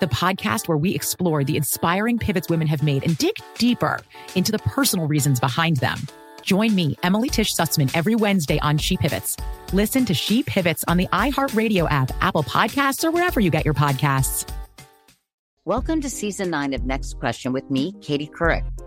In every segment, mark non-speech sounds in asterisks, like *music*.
the podcast where we explore the inspiring pivots women have made and dig deeper into the personal reasons behind them. Join me, Emily Tish Sussman, every Wednesday on She Pivots. Listen to She Pivots on the iHeartRadio app, Apple Podcasts, or wherever you get your podcasts. Welcome to season nine of Next Question with me, Katie Couric.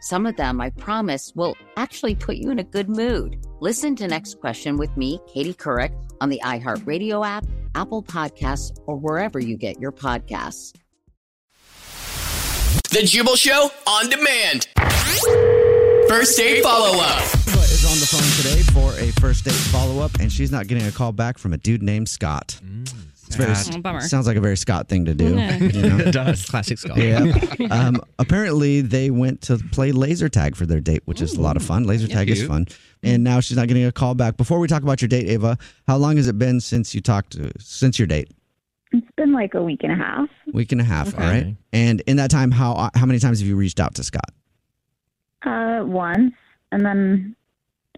Some of them, I promise, will actually put you in a good mood. Listen to Next Question with me, Katie Couric, on the iHeartRadio app, Apple Podcasts, or wherever you get your podcasts. The Jubal Show on demand. First date follow up. is on the phone today for a first date follow up, and she's not getting a call back from a dude named Scott. Mm. It's very, sad. Oh, bummer. Sounds like a very Scott thing to do. Yeah. you *laughs* know? It does. Classic Scott. Yeah. *laughs* Um, apparently, they went to play laser tag for their date, which is a lot of fun. Laser tag is fun. And now she's not getting a call back. Before we talk about your date, Ava, how long has it been since you talked to since your date? It's been like a week and a half. Week and a half. All Okay. right. And in that time, how how many times have you reached out to Scott? Uh, once, and then,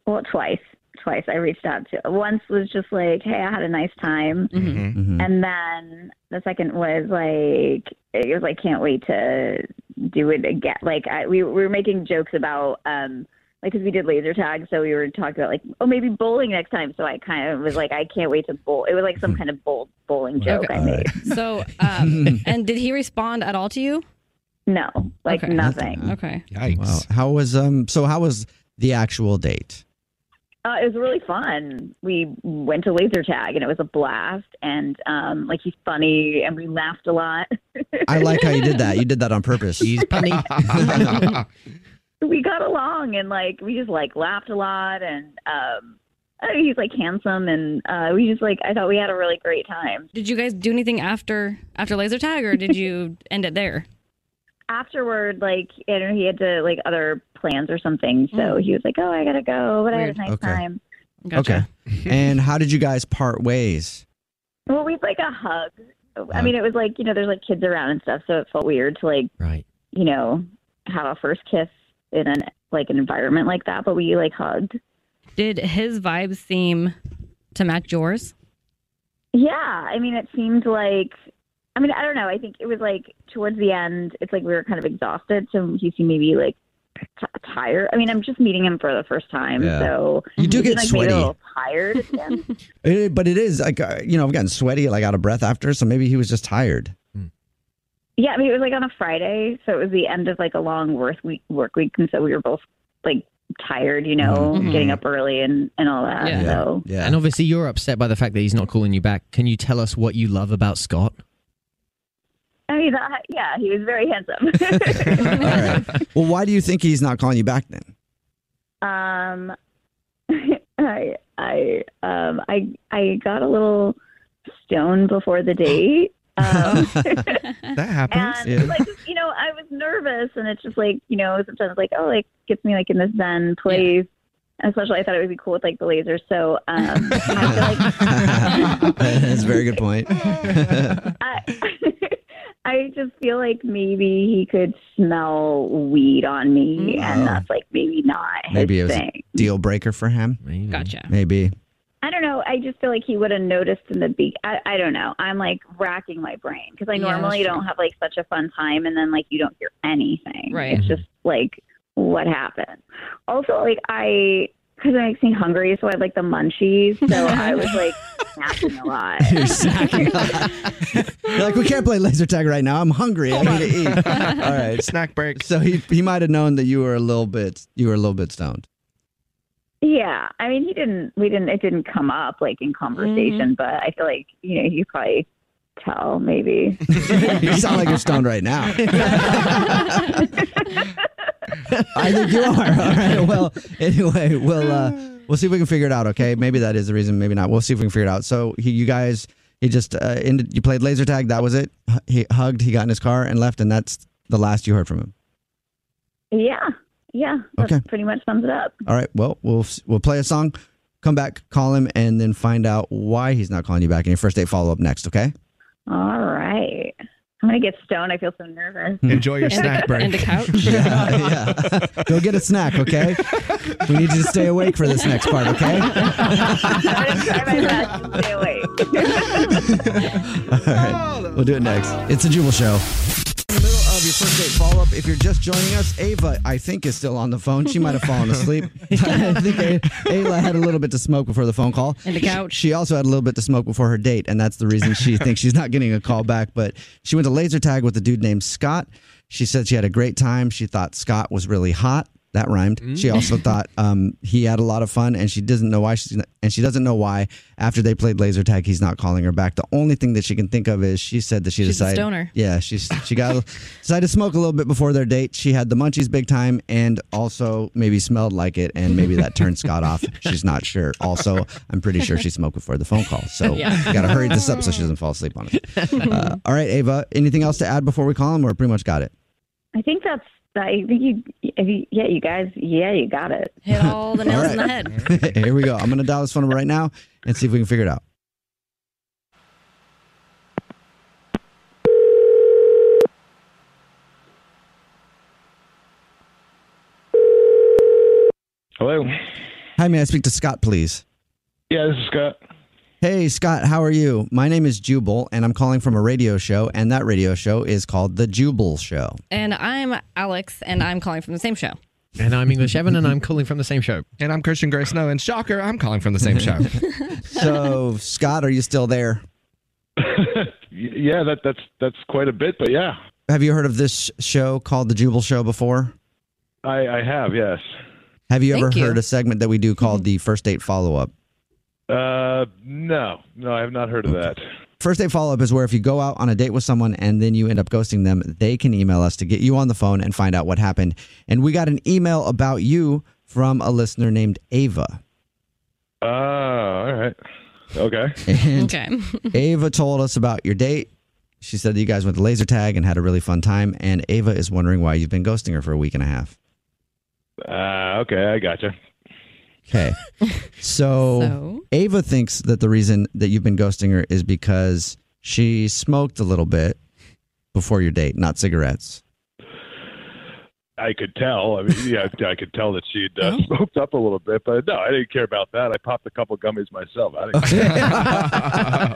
well, twice. Twice I reached out to. Once was just like, hey, I had a nice time, Mhm. and then the second was like, it was like, can't wait to do it again. Like I, we, we were making jokes about, um, like, because we did laser tag, so we were talking about like, oh, maybe bowling next time. So I kind of was like, I can't wait to bowl. It was like some kind of bowl bowling joke Okay. I made. So, um, *laughs* and did he respond at all to you? No, like Okay. nothing. Okay. Yikes. Wow. How was um? So how was the actual date? Uh, it was really fun. We went to laser tag and it was a blast. And um, like he's funny and we laughed a lot. I like how you did that. You did that on purpose. *laughs* He's funny. *laughs* we got along and like we just like laughed a lot and um, I don't he's like handsome and uh, we just like I thought we had a really great time. Did you guys do anything after after laser tag, or did you end it there? Afterward, like you know, he had to like other plans or something, so mm. he was like, "Oh, I gotta go," but I had a nice Okay. time. Gotcha. Okay. *laughs* and how did you guys part ways? Well, we'd like a hug. I mean, it was like you know, there's like kids around and stuff, so it felt weird to like Right. you know, have a first kiss in an like an environment like that, but we like hugged. Did his vibes seem to match yours? Yeah, I mean, it seemed like I mean, I don't know. I think it was like towards the end, it's like we were kind of exhausted, so he seemed maybe like t- tired. I mean, I'm just meeting him for the first time, Yeah. so You do he get like sweaty. Maybe a little tired. at the end. It- but it is like uh, you know I've gotten sweaty, like out of breath after, so maybe he was just tired. yeah, I mean, it was like on a Friday, so it was the end of like a long work week. Work week, and so we were both like tired, you know, Mhm. getting up early and and all that. Yeah. So Yeah. And obviously, you're upset by the fact that he's not calling you back. Can you tell us what you love about Scott? Mean, yeah, he was very handsome. *laughs* All right. Well, why do you think he's not calling you back then? Um, *laughs* I I um I I got a little stoned before the date. *laughs* Um, That happens. and Yeah. like you know, I was nervous, and it's just like you know, sometimes like oh, like gets me like in this zen place. And especially, I thought it would be cool with like the lasers. So um, I feel like That's a very good point. I, I just feel like maybe he could smell weed on me, mm. and Oh. that's like maybe not his Maybe it was a thing. deal breaker for him. Maybe. Gotcha. Maybe. I don't know. I just feel like he would have noticed in the be. I, I don't know. I'm like racking my brain because I Yeah, normally don't have like such a fun time, and then like you don't hear anything. Right. It's just like what happened. Also, like I because it makes me hungry, so I had like the munchies. So I was like *laughs* snacking a lot. *laughs* You're snacking. *laughs* You're like, we can't play laser tag right now. I'm hungry. I need to eat. *laughs* All right. Snack break. So he he might have known that you were a little bit you were a little bit stoned. Yeah, I mean, he didn't. We didn't. It didn't come up like in conversation, but I feel like you know you probably tell maybe. you sound like you're stoned right now. I think you are. All right. Well, anyway, we'll uh, we'll see if we can figure it out. Okay. Maybe that is the reason. Maybe not. We'll see if we can figure it out. So he, you guys, he just uh, ended, you played laser tag. That was it. He hugged. He got in his car and left, and that's the last you heard from him. yeah, yeah. That Okay. pretty much sums it up. All right. Well, we'll we'll play a song, come back, call him, and then find out why he's not calling you back in your first date follow up next. Okay. All right. I'm gonna get stoned. I feel so nervous. Hmm. Enjoy your *laughs* snack break. And a couch. *laughs* Yeah, yeah. *laughs* Go get a snack, okay? We need you to stay awake for this next part, okay? I'm gonna try my best to stay awake. All right. We'll do it next. It's a Jubal Show. Up, if you're just joining us, Ava, I think, is still on the phone. She might have fallen asleep. *laughs* *laughs* I think A- Ayla had a little bit to smoke before the phone call. And the couch. She also had a little bit to smoke before her date, and that's the reason she *laughs* thinks she's not getting a call back. But she went to laser tag with a dude named Scott. She said she had a great time. She thought Scott was really hot. That rhymed. She also thought um, he had a lot of fun, and she doesn't know why. She's not, and she doesn't know why. After they played laser tag, he's not calling her back. The only thing that she can think of is she said that she She's a decided. stoner. Yeah, she's she got decided to smoke a little bit before their date. She had the munchies big time, and also maybe smelled like it, and maybe that turned Scott off. *laughs* She's not sure. Also, I'm pretty sure she smoked before the phone call, so *laughs* Yeah. got to hurry this up so she doesn't fall asleep on it. *laughs* Uh, all right, Ava. Anything else to add before we call him, or pretty much got it? I think that's. I think you, if you. Yeah, you guys. Yeah, you got it. Hit all the nails All in the head. *laughs* Here we go. I'm gonna dial this phone number right now and see if we can figure it out. Hello. Hi, may I speak to Scott, please? Yeah, this is Scott. Hey, Scott, how are you? My name is Jubal, and I'm calling from a radio show, and that radio show is called The Jubal Show. And I'm Alex, and I'm calling from the same show. And I'm English Evan, and I'm calling from the same show. And I'm Christian Gray Snow, and shocker, I'm calling from the same show. *laughs* *laughs* So, Scott, are you still there? *laughs* Yeah, that that's that's quite a bit, but yeah, Have you heard of this show called The Jubal Show before? I, I have. Yes. Have you Thank ever you. heard a segment that we do called mm-hmm. the First Date Follow Up? Uh, no, no, I have not heard of that. First date follow up is where if you go out on a date with someone and then you end up ghosting them, they can email us to get you on the phone and find out what happened. And we got an email about you from a listener named Ava. Oh, all right. Okay. And Okay. *laughs* Ava told us about your date. She said that you guys went to laser tag and had a really fun time. And Ava is wondering why you've been ghosting her for a week and a half. Uh, okay, I gotcha. Okay. *laughs* So, So? Ava thinks that the reason that you've been ghosting her is because she smoked a little bit before your date, not cigarettes. I could tell. I mean, yeah, *laughs* I could tell that she'd uh, Oh. smoked up a little bit, but no, I didn't care about that. I popped a couple gummies myself. I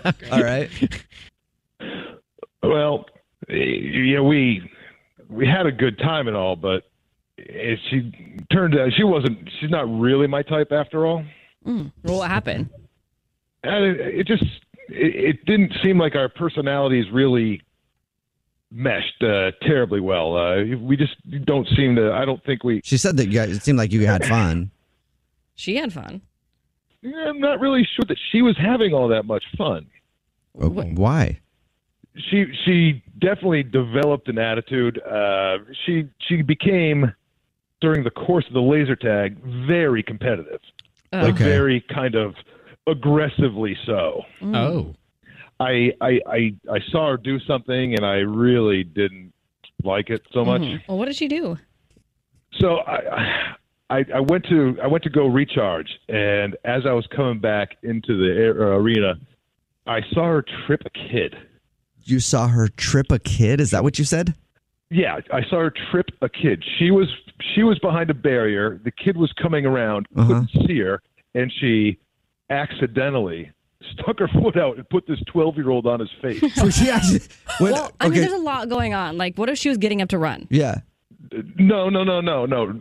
didn't *laughs* All right. Well, yeah, we we had a good time and all, but it, she turned out she wasn't. She's not really my type after all. Mm. Well, what happened? And it, it just it, it didn't seem like our personalities really meshed uh, terribly well. Uh, we just don't seem to. I don't think we. She said that you guys, it seemed like you had fun. She had fun. Yeah, I'm not really sure that she was having all that much fun. Oh, Why? She she definitely developed an attitude. Uh, she she became during the course of the laser tag very competitive, Oh. like Okay. very kind of aggressively so. Mm. Oh. I, I I I saw her do something and I really didn't like it so much. Mhm. Well, what did she do? So I, I I went to I went to go recharge, and as I was coming back into the air, uh, arena, I saw her trip a kid. You saw her trip a kid? Is that what you said? Yeah, I saw her trip a kid. She was she was behind a barrier. The kid was coming around, Uh-huh. couldn't see her, and she accidentally stuck her *laughs* foot out and put this 12 year old on his face. *laughs* So she actually. *laughs* Wait, Well, I mean, there's a lot going on. Like, what if she was getting up to run? yeah. No, no, no, no, no.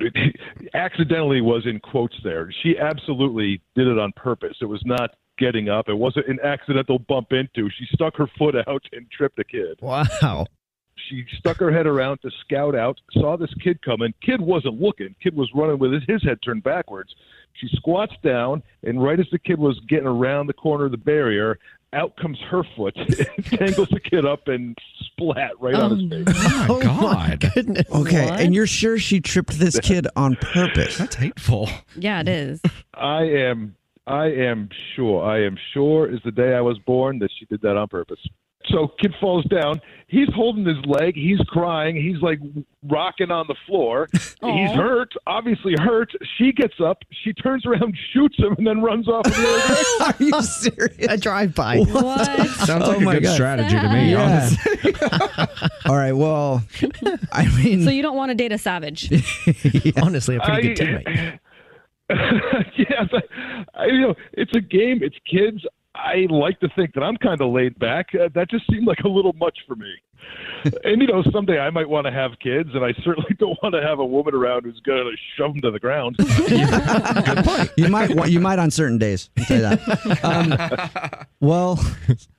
Accidentally was in quotes there. She absolutely did it on purpose. It was not getting up. It wasn't an accidental bump into. She stuck her foot out and tripped a kid. Wow. She stuck her head around to scout out, saw this kid coming. Kid wasn't looking. Kid was running with his, his head turned backwards. She squats down, and right as the kid was getting around the corner of the barrier, out comes her foot, *laughs* tangles the kid up, and splat right on oh, his face. Oh, my God. Goodness. Okay. What? And you're sure she tripped this kid on *laughs* purpose? That's hateful. Yeah, it is. I am I am sure. I am sure is the day I was born that she did that on purpose. So kid falls down. He's holding his leg. He's crying. He's like rocking on the floor. He's hurt, obviously hurt. She gets up. She turns around, shoots him, and then runs off. In the other. *laughs* Are you serious? A drive by. What? Sounds Oh like my a good God. strategy to me, Yeah. *laughs* All right. Well, I mean, So you don't want to date a savage? *laughs* Honestly, a pretty good teammate. yeah, I, I, you know, it's a game. It's kids. I like to think that I'm kind of laid back. Uh, that just seemed like a little much for me. *laughs* and you know, someday I might want to have kids, and I certainly *laughs* don't want to have a woman around who's going to shove them to the ground. *laughs* you might wa- you might on certain days. I'll tell you that. Um, well,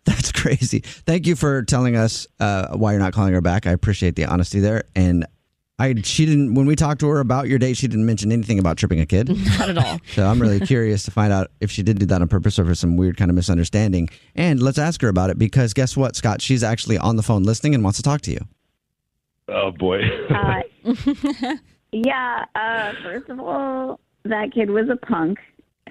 that's crazy. Thank you for telling us uh, why you're not calling her back. I appreciate the honesty there. And I she didn't when we talked to her about your date, she didn't mention anything about tripping a kid. *laughs* Not at all. So I'm really curious to find out if she did do that on purpose or for some weird kind of misunderstanding. And let's ask her about it because guess what, Scott? She's actually on the phone listening and wants to talk to you. oh boy. Uh, *laughs* yeah. Uh, first of all, that kid was a punk. *laughs*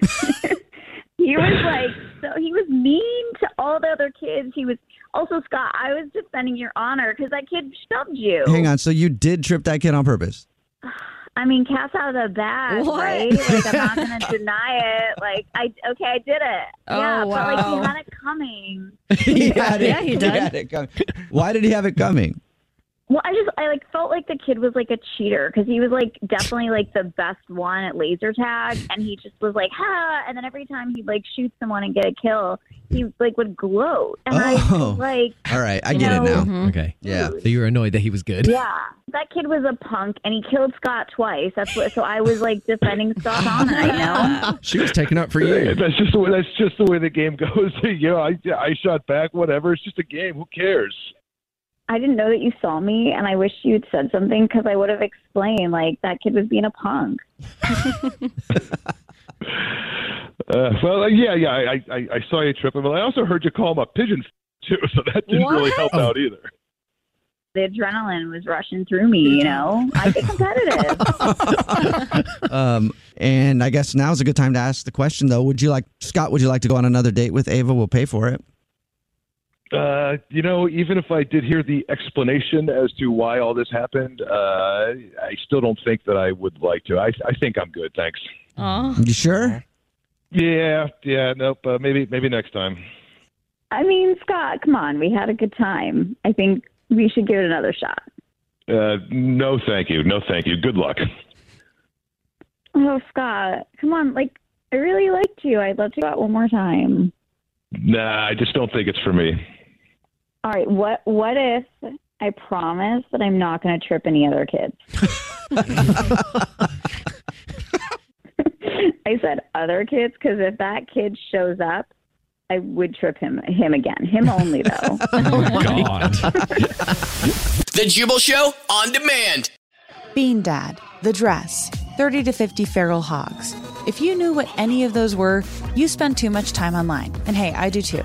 he was like, so he was mean to all the other kids. He was also Scott. I was defending your honor because that kid shoved you. Hang on. So you did trip that kid on purpose? I mean, cat's out of the bag, What? right? Like, I'm not going to deny it. Like, I okay, I did it. Oh, yeah, but like, he had it coming. *laughs* he had it. Yeah, he did. had it coming. Why did he have it coming? Well, I just I like felt like the kid was like a cheater because he was like definitely like the best one at laser tag, and he just was like ha, and then every time he'd like shoot someone and get a kill, he like would gloat, and I Oh. was like, All right, I You get it know- now. Mm-hmm. Okay. Yeah. So you were annoyed that he was good. yeah, that kid was a punk, and he killed Scott twice. That's what. So I was like defending Scott's *laughs* honor, you know. *laughs* She was taking up for you. That's just the way. That's just the way the game *laughs* goes. you know, I I shot back. Whatever. It's just a game. Who cares? I didn't know that you saw me, and I wish you'd said something because I would have explained like that kid was being a punk. *laughs* Uh, well, yeah, yeah. I, I I saw you tripping, but I also heard you call him a pigeon *laughs* too, so that didn't really What? help out either. The adrenaline was rushing through me, you know. I get competitive. *laughs* Um, and I guess now's a good time to ask the question, though. Would you like, Scott, would you like to go on another date with Ava? We'll pay for it. Uh, you know, even if I did hear the explanation as to why all this happened, uh, I still don't think that I would like to. I I think I'm good, thanks. Oh, You sure? Yeah, yeah, nope. Uh, maybe maybe next time. I mean, Scott, come on. We had a good time. I think we should give it another shot. Uh, no, thank you. No, thank you. Good luck. Oh, Scott, come on. Like, I really liked you. I'd love to go out one more time. Nah, I just don't think it's for me. All right. What What if I promise that I'm not going to trip any other kids? *laughs* I said other kids because if that kid shows up, I would trip him him again. Him only though. *laughs* oh my oh God. The Jubal Show on demand. Bean Dad, The Dress, 30 to 50 Feral Hogs. If you knew what any of those were, you spend too much time online. And hey, I do too.